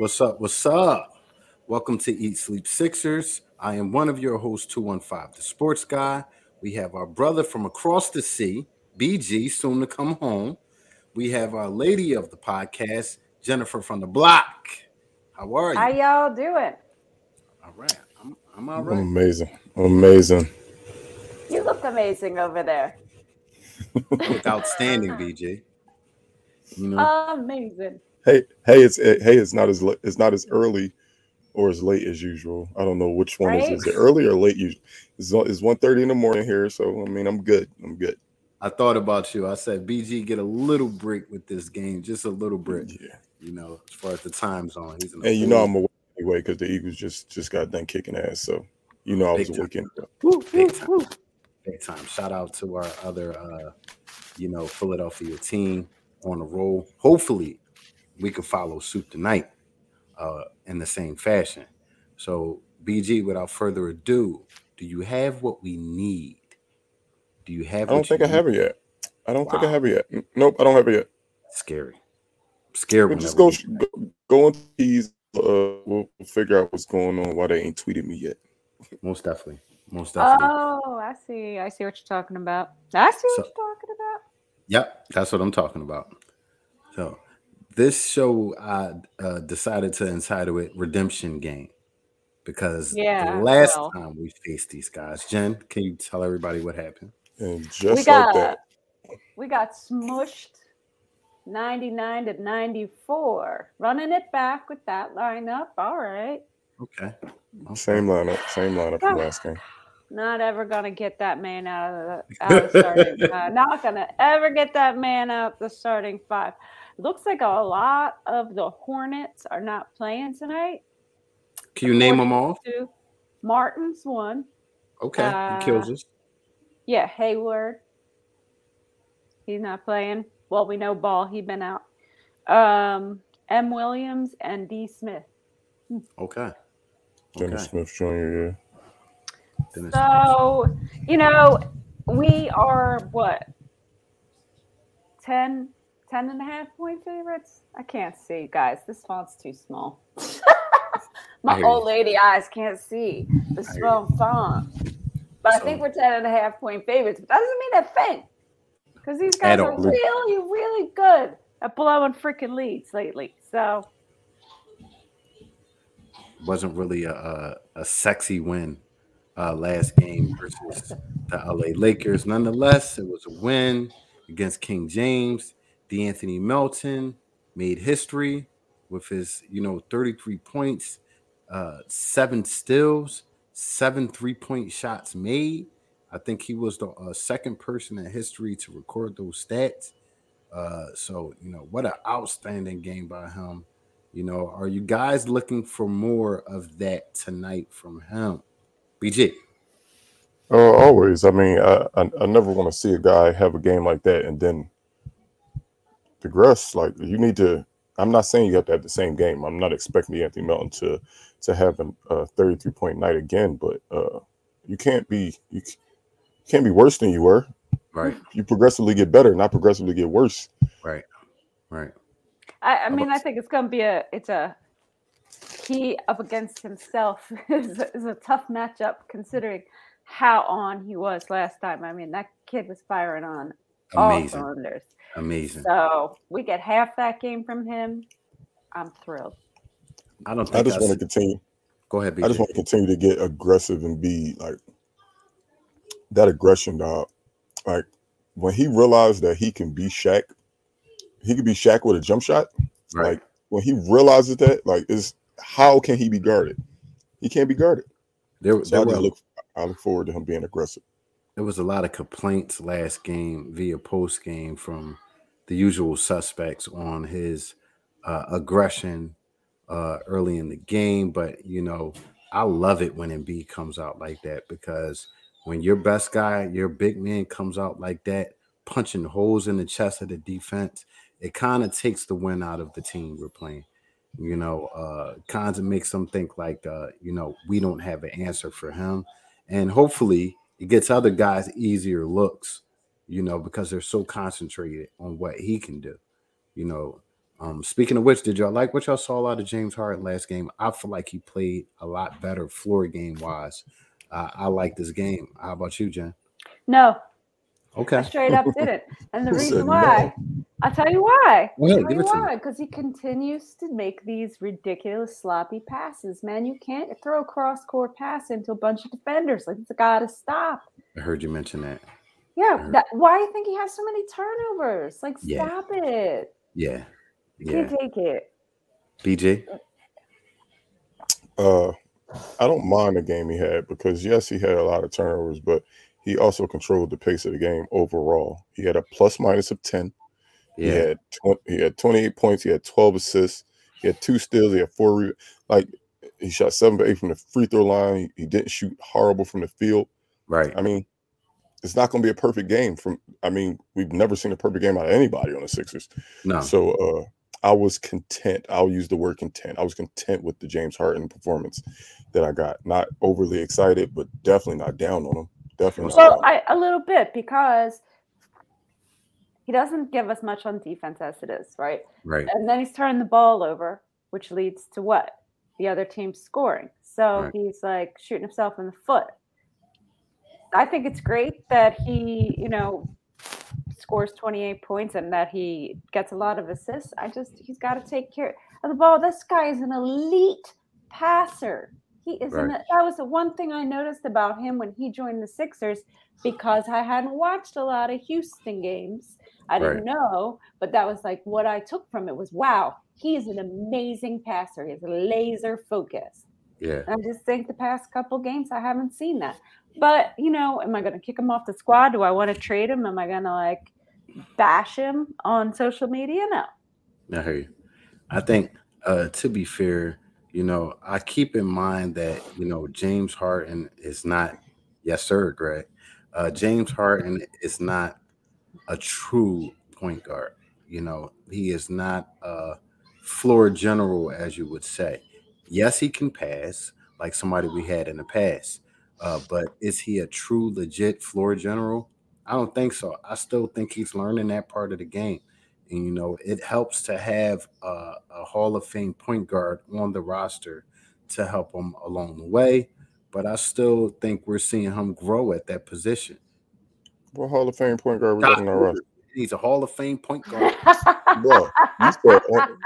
up? What's up? What's up? Welcome to Eat Sleep Sixers. I am one of your hosts, 215, the sports guy. We have our brother from across the sea, BG, soon to come home. We have our lady of the podcast, Jennifer from the block. How are you? How y'all doing? All right. I'm, I'm all I'm amazing. Amazing. You look amazing over there. Look outstanding, BG. You know, Amazing. Hey, hey, it's eh, hey, it's not as li- it's not as early or as late as usual. I don't know which one Right. is. Is it early or late? Usually, it's one- it's one thirty in the morning here. So I mean, I'm good. I'm good. I thought about you. I said, BG, get a little break with this game, just a little break. Yeah, You know, as far as the time zone, he's and you know I'm awake anyway because the Eagles just just got done kicking ass. So you know I was Big time. awake. Woo, woo, Big time. woo. big time. Shout out to our other, uh, you know, Philadelphia team on the roll. Hopefully, we can follow suit tonight uh, in the same fashion. So, BG, without further ado, do you have what we need? Do you have? I don't think you I have it yet. I don't think I have it yet. Nope, I don't have it yet. Scary, scary. We'll just go go, go into these. Uh, we'll figure out what's going on. Why they ain't tweeted me yet? most definitely, most definitely. Oh, I see. I see what you're talking about. I see what So- you're talking about. Yep, that's what I'm talking about. So, this show, I uh, decided to entitle it "Redemption Game" because Yeah, the last well. time we faced these guys, Jen, can you tell everybody what happened? And We just got like that, we got smushed 99 to 94. Running it back with that lineup. All right. Okay, okay. same lineup, same lineup from last game. Not ever gonna get that man out of the, out of the starting. uh, not gonna ever get that man out the starting five. Looks like a lot of the Hornets are not playing tonight. Can you name them all? to Martin's one. Okay, Uh, he kills us. Yeah, Hayward. He's not playing. Well, we know Ball. He been out. Um, M. Williams and D. Smith. Okay, Dennis okay. Smith Jr. Yeah. Dennis Smith. So, you know, we are what? 10, 10 and a half point favorites? I can't see, guys. This font's too small. My old lady eyes can't see the small font. But I think we're 10 and a half point favorites. But that doesn't mean a thing. Because these guys are really, really good at blowing freaking leads lately. So, wasn't really a, a, a sexy win uh, last game versus the LA Lakers. Nonetheless, it was a win against King James. De'Anthony Melton made history with his, you know, 33 points, uh, seven steals, seven three-point shots made. I think he was the uh, second person in history to record those stats. Uh, so, you know, what an outstanding game by him. You know, are you guys looking for more of that tonight from him? BG. Uh, always. I mean, I, I, I never want to see a guy have a game like that and then digress. Like you need to. I'm not saying you have to have the same game. I'm not expecting Anthony Melton to to have an, a 33 point night again, but uh, you can't be you can't be worse than you were. Right, You progressively get better, not progressively get worse. right, right. I, I mean, about- I think it's going to be a, it's a, he up against himself is, a- is a tough matchup considering how on he was last time. I mean, that kid was firing on all Amazing, cylinders. amazing. So we get half that game from him. I'm thrilled. I don't I just I want to see- continue. Go ahead, BG. I just want to continue to get aggressive and be like that aggression, dog. Like when he realized that he can be Shaq, he could be Shaq with a jump shot. right. Like when he realizes that, like, is how can he be guarded? He can't be guarded. there, So there I were look, I look forward to him being aggressive. There was a lot of complaints last game via post game from the usual suspects on his uh, aggression uh, early in the game. But you know, I love it when Embiid comes out like that because when your best guy, your big man, comes out like that, punching holes in the chest of the defense, it kind of takes the win out of the team we're playing. You know, uh, kind of makes them think like, uh, you know, we don't have an answer for him, and hopefully it gets other guys easier looks, you know, because they're so concentrated on what he can do. You know, Um, speaking of which, did y'all like what y'all saw out of James Harden last game? I feel like he played a lot better floor game wise. Uh, I like this game. How about you, Jen? No, Okay. I straight up didn't. And the reason said why, I'll tell you why. Go I'll tell you it to me. why. Because he continues to make these ridiculous sloppy passes. Man, you can't throw a cross court pass into a bunch of defenders. Like it's got to stop. I heard you mention that. Yeah. That, why do you think he has so many turnovers? Like, Yeah. stop it. Yeah. Yeah. Can't take it. BJ? Uh, I don't mind the game he had because yes, he had a lot of turnovers, but he also controlled the pace of the game overall. He had a plus minus of ten. He had tw- he had 28 points. He had 12 assists. He had two steals. He had four. Re- like he shot seven to eight from the free throw line. He, he didn't shoot horrible from the field. Right. I mean, it's not going to be a perfect game. From I mean, we've never seen a perfect game out of anybody on the Sixers. No. So uh, I was content. I'll use the word content. I was content with the James Harden performance that I got. Not overly excited, but definitely not down on him. Definitely. Well. I, a little bit because he doesn't give us much on defense as it is, right? Right. And then he's turning the ball over, which leads to what? The other team scoring. So Right. he's like shooting himself in the foot. I think it's great that he, you know, scores 28 points and that he gets a lot of assists. I just, he's got to take care of the ball. This guy is an elite passer. He is an, Right. that was the one thing I noticed about him when he joined the Sixers because I hadn't watched a lot of Houston games. I didn't know, but that was like what I took from it was wow, he is an amazing passer. He has a laser focus. Yeah. And I just think the past couple games I haven't seen that. But you know, am I going to kick him off the squad? Do I want to trade him? Am I going to like bash him on social media? No. I hear you. I think uh to be fair, you know, I keep in mind that, you know, James Harden is not yes, sir, Greg. Uh James Harden is not a true point guard. You know, he is not a floor general, as you would say. Yes, he can pass like somebody we had in the past. Uh, but is he a true legit floor general? I don't think so. I still think he's learning that part of the game. And you know, it helps to have a, a Hall of Fame point guard on the roster to help him along the way. But I still think we're seeing him grow at that position. what Hall of Fame point guard we got on our roster? He's a Hall of Fame point guard. Bro, you said on,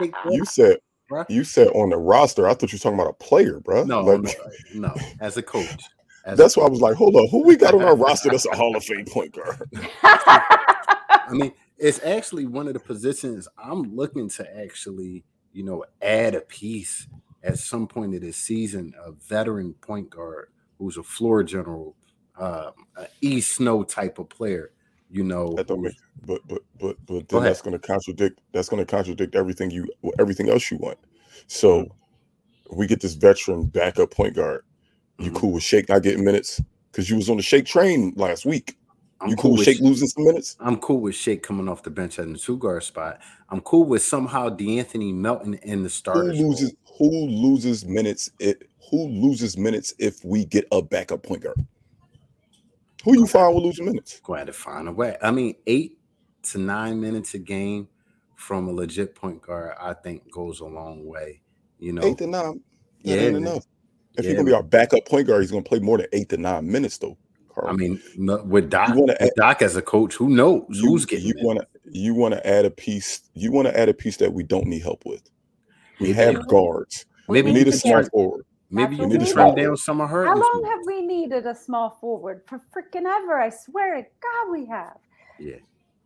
you said bruh. you said on the roster. I thought you were talking about a player, bro. no, Like, no, no, as a coach. As a That's why I was like, hold on, who we got on our roster that's a Hall of Fame point guard? I mean, it's actually one of the positions I'm looking to actually, you know, add a piece at some point of this season, a veteran point guard who's a floor general, uh, E. Snow type of player. You know, That don't make, but but but but then ahead. that's going to contradict. That's going to contradict everything you everything else you want. So Mm-hmm. we get this veteran backup point guard. You Mhm. cool with Shake not getting minutes because you was on the Shake train last week. I'm you cool with with Shake losing some minutes? I'm cool with Shake coming off the bench at the two guard spot. I'm cool with somehow De'Anthony Melton in the Who starters. loses? Who loses minutes? It who loses minutes if we get a backup point guard? Who you find will lose minutes? Go ahead to find a way. I mean, eight to nine minutes a game from a legit point guard, I think goes a long way. You know, Eight to nine. That Yeah, ain't enough. If Yeah, he's gonna be our backup point guard, he's gonna play more than eight to nine minutes though. Carl. I mean, with Doc, wanna with Doc as a coach, who knows you, who's getting you want to you want to add a piece you want to add a piece that we don't need help with we Maybe- have guards Maybe we need a small trim- forward Maybe you need to need a trim small down some of her. How long have we needed a small forward? For freaking ever. I swear to God, we have. Yeah.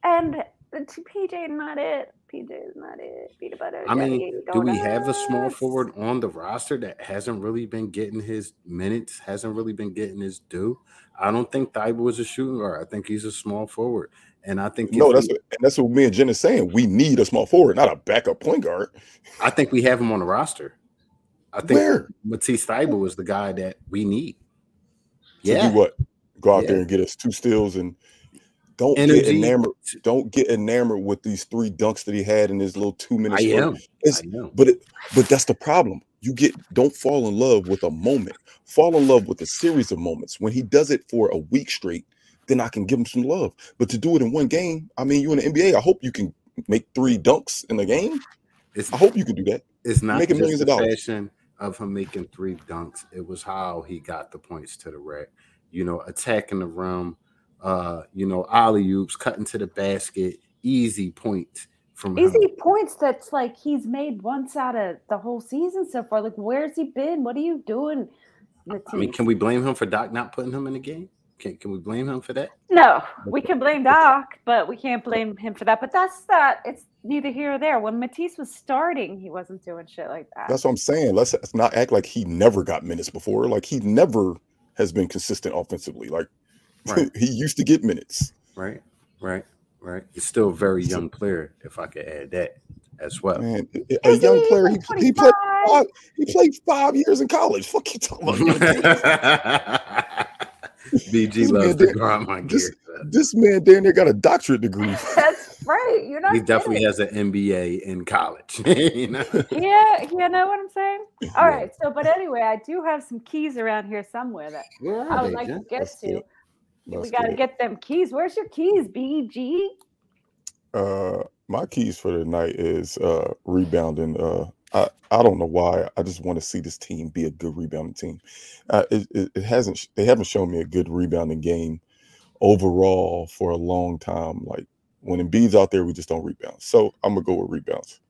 And the t- PJ not it. PJ is not it. Peanut butter. I mean, do we have a small forward on the roster that hasn't really been getting his minutes, hasn't really been getting his due? I don't think Thybulle is a shooting guard. I think he's a small forward. And I think no that's we- what, that's what me and jen is saying we need a small forward not a backup point guard I think we have him on the roster. I think Where? Matisse Thybulle is the guy that we need. to Yeah. do what go out Yeah. there and get us two steals and don't Energy. get enamored don't get enamored with these three dunks that he had in his little two minutes. I am. I am. But it, but that's the problem. You get don't fall in love with a moment. Fall in love with a series of moments. When he does it for a week straight, then I can give him some love. But to do it in one game, I mean, you in the NBA, I hope you can make three dunks in the game. It's I hope you can do that. it's not making millions of dollars. of him making three dunks. It was how he got the points to the rack. You know, attacking the rim. Uh, you know, alley oops, cutting to the basket, easy points from him. Easy points that's like he's made once out of the whole season so far. Like, where's he been? What are you doing? I mean, can we blame him for Doc not putting him in the game? Can can we blame him for that? No, we can blame Doc, but we can't blame him for that. But that's not, it's neither here or there. When Matisse was starting, he wasn't doing shit like that. That's what I'm saying. Let's, let's not act like he never got minutes before. Like he never has been consistent offensively. Like Right. he used to get minutes. Right, right, right. He's still a very young player, if I could add that as well. Man, a- a Is young he? player. He, he played five, he played five years in college. Fuck you talking about? BG This loves man to did- grind my this- this man damn near got a doctorate degree. That's right. You're not He definitely has an MBA in college. you know? Yeah, you know what I'm saying? All Yeah. right. So, but anyway, I do have some keys around here somewhere that Where are I would they, like to get Let's to. it. We got to get them keys. Where's your keys, BG? Uh, my keys for the night is uh rebounding. Uh, I I don't know why. I just want to see this team be a good rebounding team. Uh, it, it it hasn't. They haven't shown me a good rebounding game overall for a long time. Like when Embiid's out there, we just don't rebound. So I'm gonna go with rebounds.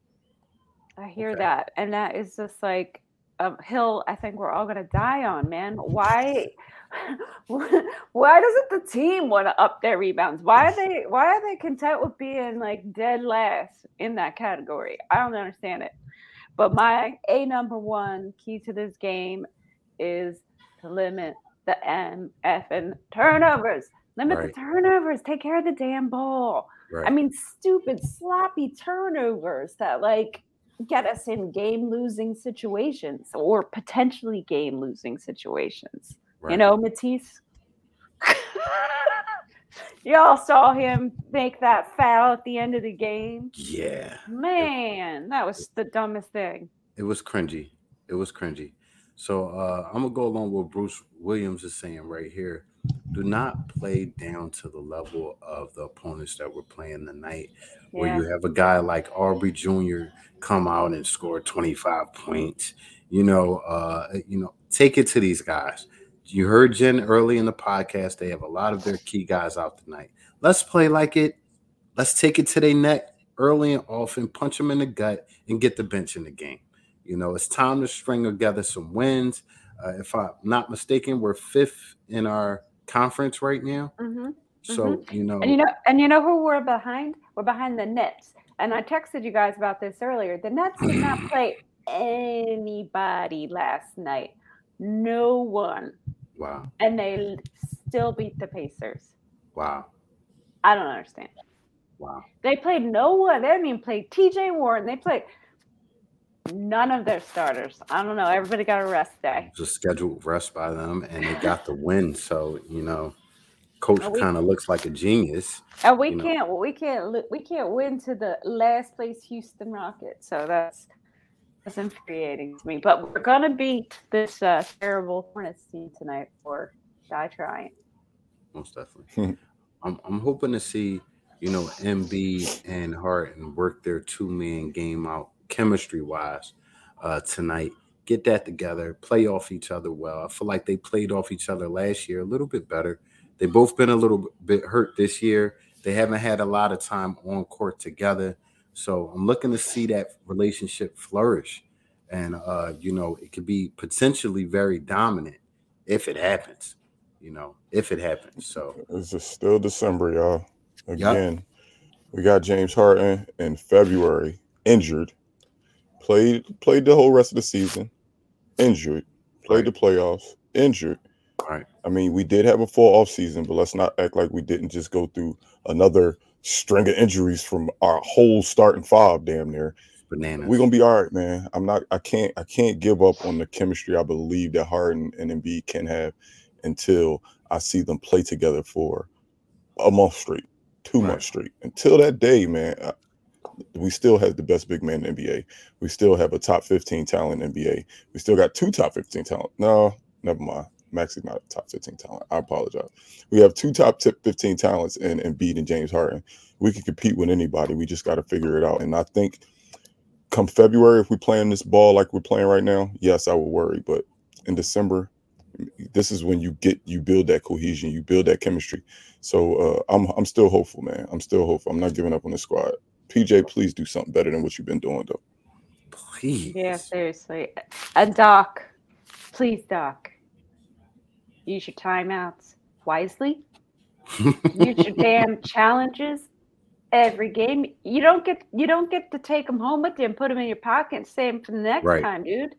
I hear Okay. that. And that is just like a hill I think we're all going to die on, man. Why? Why doesn't the team want to up their rebounds? Why are they why are they content with being like dead last in that category? I don't understand it. But my a number one key to this game is to limit the MF and turnovers. Limit Right. the turnovers. Take care of the damn ball. Right. I mean, stupid, sloppy turnovers that like get us in game losing situations or potentially game losing situations. You know, Matisse. Y'all saw him make that foul at the end of the game. yeah. Man, that was the dumbest thing. It was cringy. It was cringy. So uh, I'm gonna go along with Bruce Williams is saying right here. Do not play down to the level of the opponents that we're playing tonight, where Yeah. you have a guy like Oubre Jr. come out and score 25 points. You know, uh, you know, take it to these guys. You heard Jen early in the podcast. They have a lot of their key guys out tonight. Let's play like it. Let's take it to their neck early and often, punch them in the gut, and get the bench in the game. You know, it's time to string together some wins. Uh, if I'm not mistaken, we're fifth in our conference right now. Mhm. So you know, And you know, and you know who we're behind? We're behind the Nets. And I texted you guys about this earlier. The Nets did not play anybody last night. No one. Wow, And they still beat the Pacers. wow, I don't understand. wow. They played no one. They didn't even play TJ Warren. They played none of their starters. I don't know. Everybody got a rest day. It was a scheduled rest by them, and they got the win. So you know, coach kind of looks like a genius. And we can't we can't we can't win to the last place Houston Rockets. So that's that's infuriating to me. But we're gonna beat this uh, terrible Hornets team tonight or die trying. most definitely. I'm I'm hoping to see, you know, MB and Harden work their two man game out chemistry wise uh, tonight. Get that together, play off each other well. I feel like they played off each other last year a little bit better. They've both been a little bit hurt this year. They haven't had a lot of time on court together. So I'm looking to see that relationship flourish. And uh, you know, it could be potentially very dominant if it happens. You know, if it happens. So It's just still December, y'all. Again, we got James Harden in February, injured. Played played the whole rest of the season, injured. Played the playoffs, injured. Right. I mean, we did have a full off season, but let's not act like we didn't just go through another string of injuries from our whole starting five, damn near. bananas. We're gonna be all right, man. I'm not. I can't. I can't give up on the chemistry I believe that Harden and Embiid can have until I see them play together for a month straight, two Right. months straight. Until that day, man, I- we still have the best big man in the NBA. We still have a top 15 talent in the NBA. We still got two top 15 talent. No, never mind. Maxey's not a top 15 talent. I apologize. We have two top tip 15 talents in Embiid and James Harden. We can compete with anybody. We just got to figure it out. And I think come February, if we're playing this ball like we're playing right now, yes, I would worry. But in December, this is when you get you build that cohesion, you build that chemistry. So uh, I'm I'm still hopeful, man. I'm still hopeful. I'm not giving up on the squad. PJ, please do something better than what you've been doing, though. Please. Yeah, seriously. And Doc, please, Doc, use your timeouts wisely. use your damn challenges every game. You don't get you don't get to take them home with you and put them in your pocket and save them for the next Right. time, dude.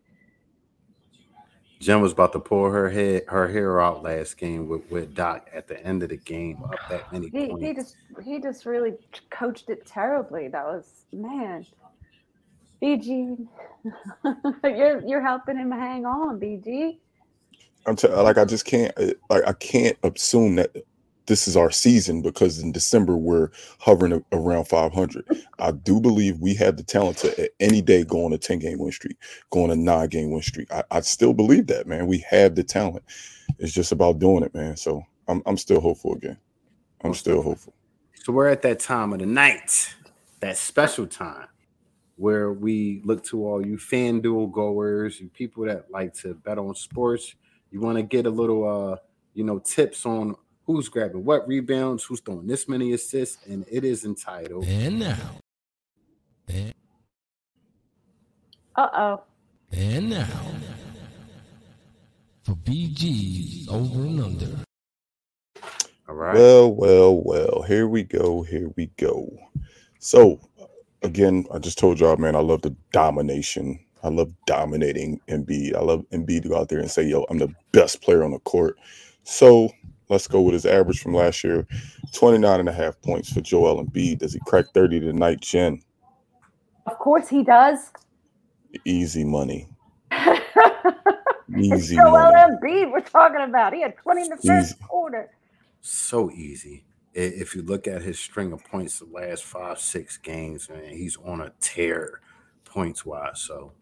Jen was about to pull her head her hair out last game with, with Doc at the end of the game up that many He, points. he just he just really coached it terribly. That was man. BG, you're you're helping him hang on, BG. I'm t- like I just can't uh, like I can't assume that this is our season because in December we're hovering a- around 500. I do believe we have the talent to at any day go on a 10 game win streak, go on a nine game win streak. I, I still believe that, man. We have the talent. It's just about doing it, man. So I'm I'm still hopeful again. I'm still hopeful. So we're at that time of the night, that special time where we look to all you FanDuel goers, you people that like to bet on sports. You want to get a little uh, you know, tips on who's grabbing what rebounds, who's throwing this many assists, and it is entitled And now, and, Uh oh. and now, for BG's over and under. All right. Well, well, well. Here we go. Here we go. So, again, I just told y'all, man, I love the domination. I love dominating Embiid. I love Embiid to go out there and say, yo, I'm the best player on the court. So, let's go with his average from last year 29 and a half points for Joel Embiid. Does he crack 30 tonight, Jen? Of course he does. Easy money. it's Easy Joel money. Embiid we're talking about. He had 20 in the first Easy. quarter. so easy. If you look at his string of points the last five, six games, man, he's on a tear points wise. So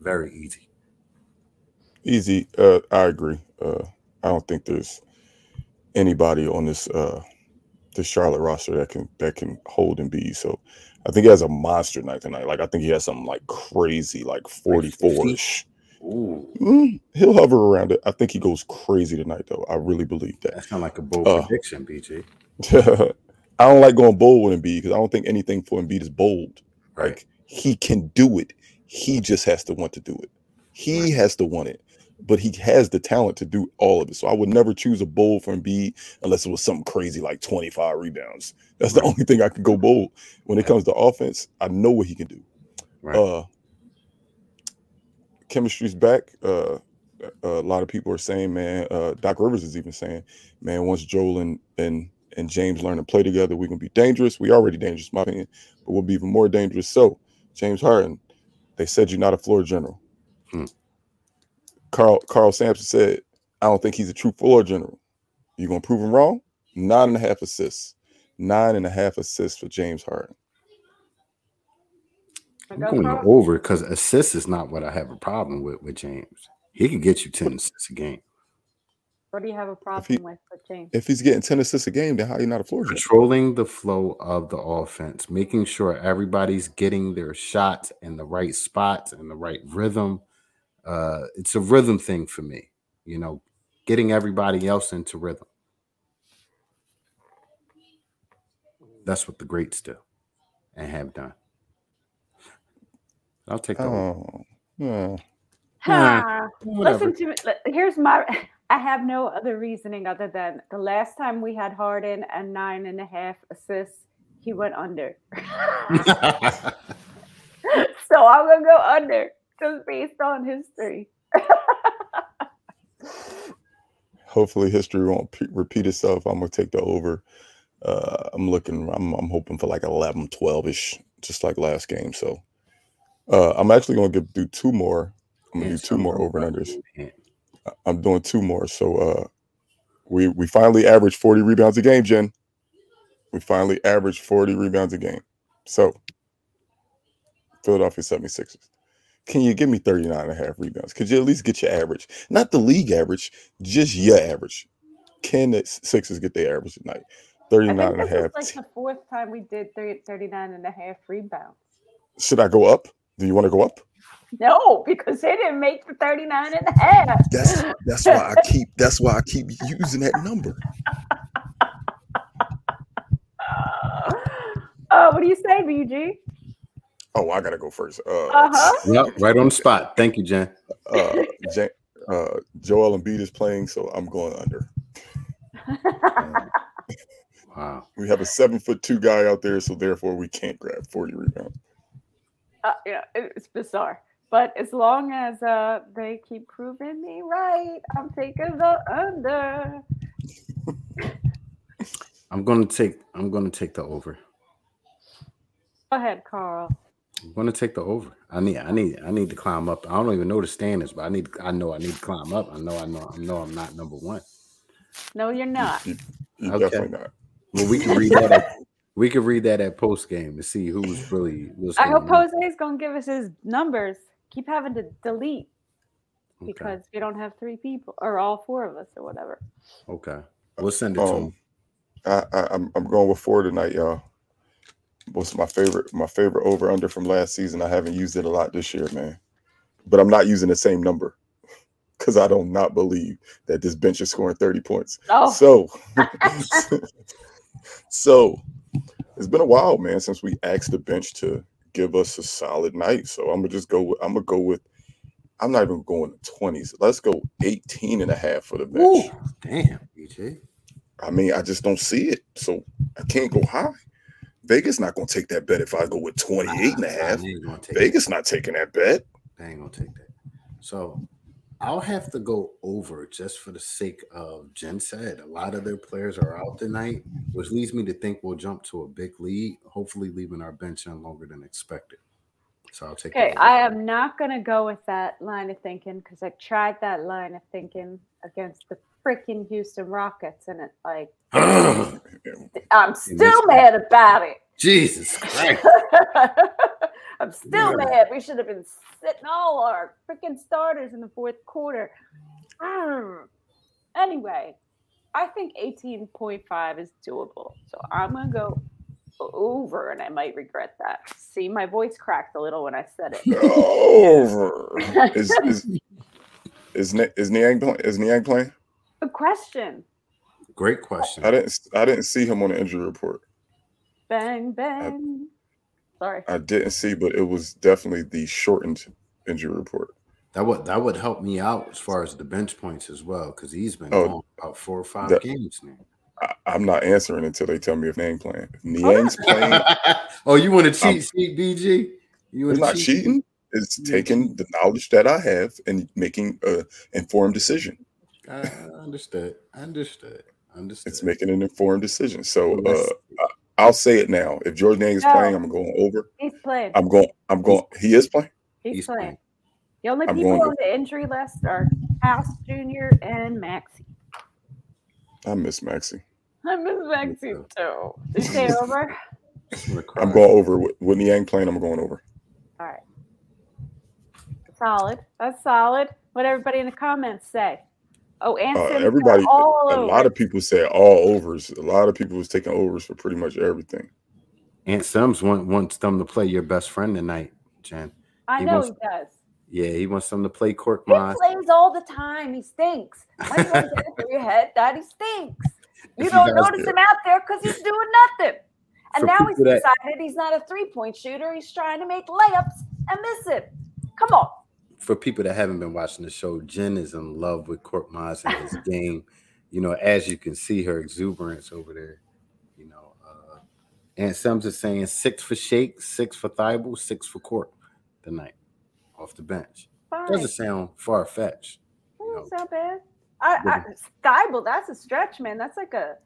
very easy. Easy. Uh, I agree. Uh, I don't think there's anybody on this uh this Charlotte roster that can that can hold Embiid. So I think he has a monster night tonight. Like I think he has something like crazy, like 44 ish. Ooh, Mm, he'll hover around it. I think he goes crazy tonight, though. I really believe that. that's kind of like a bold Uh, prediction, BG. I don't like going bold with Embiid because I don't think anything for Embiid is bold. Right. Like he can do it. He just has to want to do it. He has to want it. But he has the talent to do all of it. So I would never choose a bowl for Embiid unless it was something crazy like 25 rebounds. That's the only thing I could go bold. When it comes to offense, I know what he can do. Right. Uh chemistry's back. Uh a lot of people are saying, man, uh Doc Rivers is even saying, man, once Joel and and and James learn to play together, we're gonna be dangerous. We already dangerous, my opinion, but we'll be even more dangerous. So, James Harden, they said you're not a floor general. Hmm. Carl Carl Sampson said, I don't think he's a true floor general. You're gonna prove him wrong? Nine and a half assists. Nine and a half assists for James Harden. I'm going over because assists is not what I have a problem with with James. He can get you 10 assists a game. What do you have a he- problem with with James? If he's getting 10 assists a game, then how are you not a floor general? Controlling the flow of the offense, making sure everybody's getting their shots in the right spots and the right rhythm. Uh, it's a rhythm thing for me, you know, getting everybody else into rhythm. That's what the greats do and have done. I'll take that. over. Oh, yeah. Ha! whatever. Listen to me. Here's my. I have no other reasoning other than the last time we had Harden and nine and a half assists, he went under. so I'm gonna go under just based on history. Hopefully, history won't pe- repeat itself. I'm gonna take the over. Uh, I'm looking. I'm, I'm hoping for like 11, 12 ish, just like last game. So, uh, I'm actually gonna give, do two more. I'm gonna do two more over and unders. I- I'm doing two more. So, uh, we we finally averaged 40 rebounds a game, Jen. We finally averaged 40 rebounds a game. So, Philadelphia 76ers. can you give me 39 and a half rebounds? Could you at least get your average? Not the league average, just your average. Can the Sixers get their average tonight? I 39 think and a this is like the fourth time we did 30, 39 and a half rebounds. Should I go up? Do you want to go up? No, because they didn't make the 39 and a half. That's that's why I keep that's why I keep using that number. Oh, what do you say, BG? Oh, I gotta go first. Uh, Uh-huh. Yep, right on the spot. Thank you, Jen. uh, Ja- uh, Joel Embiid is playing, so I'm going under. Wow. We have a seven foot two guy out there, so therefore we can't grab 40 rebounds. uh, yeah, it's bizarre. But as long as uh, they keep proving me right, I'm taking the under. I'm gonna take I'm gonna take the over. Go ahead, Carl. I'm gonna take the over. I need I need I need to climb up. I don't even know the standards, but I need I know I need to climb up. I know I know I know I'm not number one. No, you're not. You, you Okay. definitely not. Well, we can read that. At, we can read that at post game to see who's really. What's I hope going on. Jose's gonna give us his numbers. Keep having to delete Okay. because we don't have three people or all four of us or whatever. Okay. We'll send it to Um, him. I, I, I'm I'm going with four tonight, y'all. What's my favorite? My favorite over under from last season. I haven't used it a lot this year, man. But I'm not using the same number because I do not believe that this bench is scoring 30 points. Oh, So, so it's been a while, man, since we asked the bench to give us a solid night. So I'm gonna just go. With, I'm gonna go with. I'm not even going to 20s. Let's go 18 and a half for the bench. Ooh, damn, BJ. I mean, I just don't see it. So I can't go high. Vegas not gonna take that bet if I go with 28 and a half. Vegas not taking that bet. They ain't gonna take that. So I'll have to go over just for the sake of Jen said. A lot of their players are out tonight, which leads me to think we'll jump to a big lead, hopefully leaving our bench in longer than expected. So I'll take okay. I am not gonna go with that line of thinking because I tried that line of thinking against the freaking Houston Rockets, and it like I'm still mad about it. Jesus Christ. I'm still Yeah. mad. We should have been sitting all our freaking starters in the fourth quarter. Mm. Anyway, I think 18.5 is doable. So I'm going to go over, and I might regret that. See, my voice cracked a little when I said it. Over. Is is is, Ne- is Niang playing? Is Niang playing? Good question. Great question. I didn't I didn't see him on the injury report. Bang, bang. Sorry. I didn't see, but it was definitely the shortened injury report. That would that would help me out as far as the bench points as well, because he's been Oh, gone about four or five that- games now. I, I'm not answering until they tell me if Niang playing. If Niang's playing, oh, you want to I'm- cheat sheet, BG? You it's wanna not cheat cheating. It's taking the knowledge that I have and making a informed decision. I understood. Understood. Understood. It's making an informed decision. So uh, I'll say it now. If Jordan Niang is No. playing, I'm going over. He's playing. I'm going. I'm going. He is playing. He's, he's playing. playing. The only I'm people going to- on the injury list are House Jr. and Maxey. I miss Maxey. I miss Maxey too. Did you say over? Just wanna cry. I'm going over with, with Niang playing. I'm going over. All right. Solid. That's solid. What everybody in the comments say. Oh, and Uh, everybody, all a over. lot of people said all overs. A lot of people was taking overs for pretty much everything. Aunt Sims want, wants them to play your best friend tonight, Jen. I he know wants- he does. Yeah, he wants them to play Cork He Moss. plays all the time. He stinks. Why you want to get it through your head that he stinks? You don't guys- notice him out there because he's doing nothing. And For now he's people that- decided he's not a three-point shooter. He's trying to make layups and miss it. Come on. For people that haven't been watching the show, Jen is in love with Korkmaz and his game. You know, as you can see her exuberance over there. You know, uh, Aunt Sims is saying six for Shake, six for Thybulle, six for Cork tonight off the bench. Fine. Doesn't sound far fetched. That's not bad. I, I, Steibel, that's a stretch, man. That's like a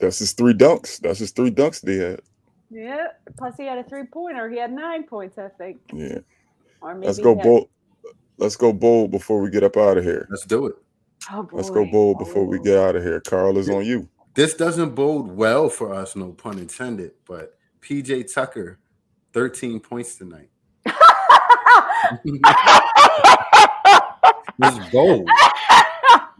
That's his three dunks. That's his three dunks they had. yeah. Plus, he had a three pointer. He had nine points, I think. Yeah. Or maybe Let's go he bold. Let's go bold before we get up out of here. Let's do it. Oh, boy. Let's go bold oh. before we get out of here. Carl is on you. This doesn't bode well for us, no pun intended, but PJ Tucker, 13 points tonight. it's bold.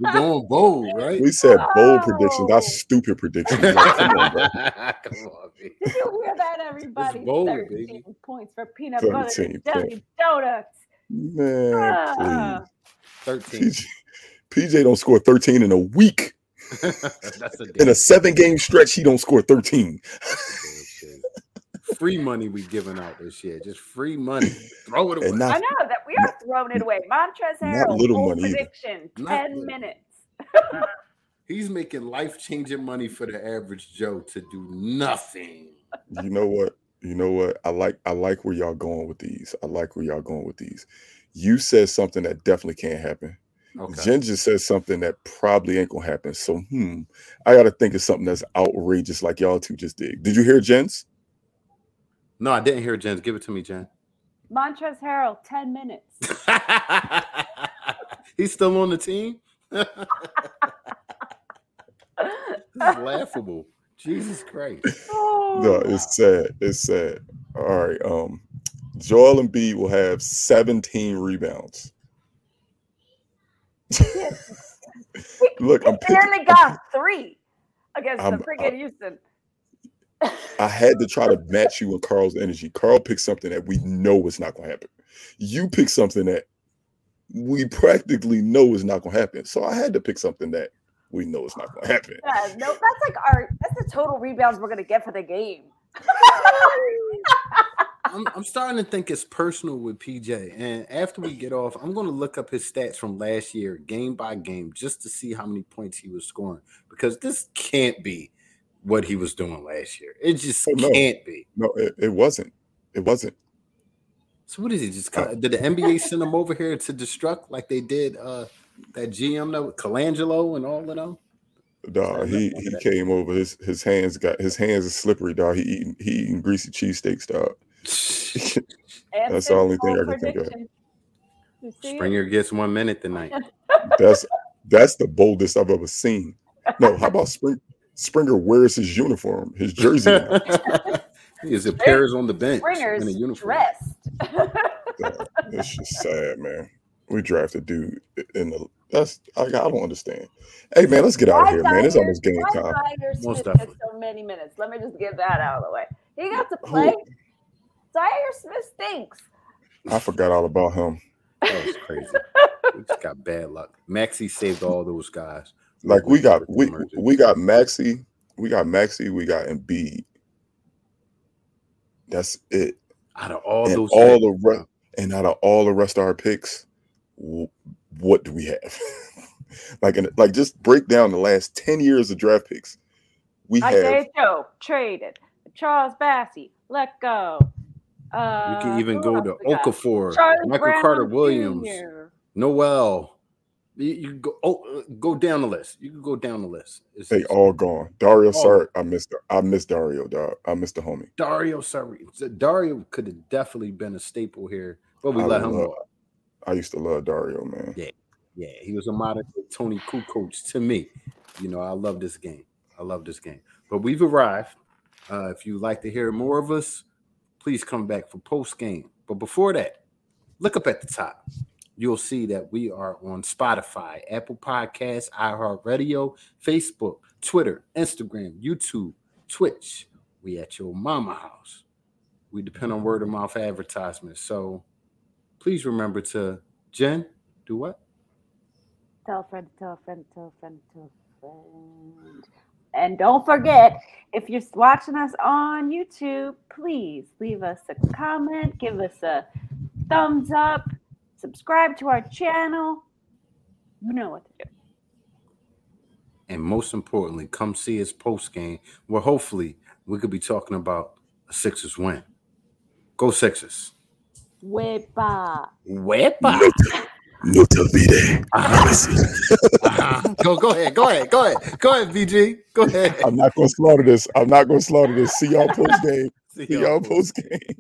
We're going bold, right? We said bold Oh. predictions. That's stupid predictions. Like, come on, bro. Come on, B. Did you hear that, everybody? bold, 13 baby. points for peanut butter and jelly donuts. Man, Ah. 13. PJ, PJ don't score 13 in a week. That's a In a seven game stretch, he don't score 13. Bullshit. Free money we giving out this year. Just free money. Throw it away. And I know that we are throwing it away. Montrez not Harrell, little bold money either. prediction, Not 10 little. minutes. He's making life changing money for the average Joe to do nothing. you know what? You know what? I like I like where y'all going with these. I like where y'all going with these. You said something that definitely can't happen. Okay. Jen just said something that probably ain't gonna happen. So hmm, I gotta think of something that's outrageous like y'all two just did. Did you hear Jen's? No, I didn't hear Jen. Give it to me, Jen. Montrezl Harrell, 10 minutes. He's still on the team. this is laughable. Jesus Christ. No, Oh, it's sad. It's sad. All right. Um, Joel Embiid will have 17 rebounds. Look, I'm he picking. barely got three against I'm- the freaking Houston. I had to try to match you and Carl's energy. Carl picked something that we know is not going to happen. You picked something that we practically know is not going to happen. So I had to pick something that we know is not going to happen. Yeah, no, that's like our that's the total rebounds we're gonna get for the game. I'm, I'm starting to think it's personal with PJ. And after we get off, I'm going to look up his stats from last year, game by game, just to see how many points he was scoring. Because this can't be what he was doing last year. It just Oh, no. can't be. No, it, it wasn't. It wasn't. So what is he just? cut- Did the NBA send him over here to destruct like they did uh that GM though, Colangelo and all of them? Dog, he he came over. His his hands got his hands are slippery, dog. He eating he eating greasy cheesesteaks, dog. That's the only thing I can think of. prediction. You see it? Springer gets one minute tonight. That's that's the boldest I've ever seen. No, how about Spring, Springer wears his uniform, his jersey. now. he is appears on the bench Springer's in a uniform. dressed. Dog, It's just sad, man. We drafted dude in the that's I, I don't understand. Hey man, let's get out of Why here, man. It's almost game time. Zhaire Most Smith definitely. so many minutes. Let me just get that out of the way. He got to play. Zhaire Smith stinks. I forgot all about him. That was crazy. we just got bad luck. Maxey saved all those guys. Like we got we we got Maxey, we got Maxey, we got Embiid. That's it. out of all and those all picks, the rest, and out of all the rest of our picks, wh- what do we have? like, in, like just break down the last ten years of draft picks. We have Isaiah Joe traded. Charles Bassey let go. Uh, you can even go to we got? Okafor, Michael Brown Carter Williams, Jr. Noel. You, you go oh, uh, go down the list. You can go down the list. It's, they it's all gone. Dario Oh. Saric, I missed. I missed Dario, dog. I missed the homie. Dario Sari. Dario could have definitely been a staple here, but we I let him love- go. I used to love Dario, man. Yeah, yeah. he was a modern Toni Kukoc to me. You know, I love this game. I love this game. But we've arrived. Uh, if you'd like to hear more of us, please come back for post game. But before that, look up at the top. You'll see that we are on Spotify, Apple Podcasts, iHeartRadio, Facebook, Twitter, Instagram, YouTube, Twitch. We at your mama house. We depend on word of mouth advertisements. So please remember to Jen, do what? Tell friend, tell a friend, tell friend, tell friend. And don't forget, if you're watching us on YouTube, please leave us a comment, give us a thumbs up, subscribe to our channel. You know what to do. and most importantly, come see us post game where hopefully we could be talking about a Sixers win. Go Sixers. Wepa. Wepa. No te olvide. Uh-huh. Go, go ahead, go ahead, go ahead, go ahead, VG. Go ahead. I'm not gonna slaughter this. I'm not gonna slaughter this. See y'all post game. See See y'all y'all post- post game.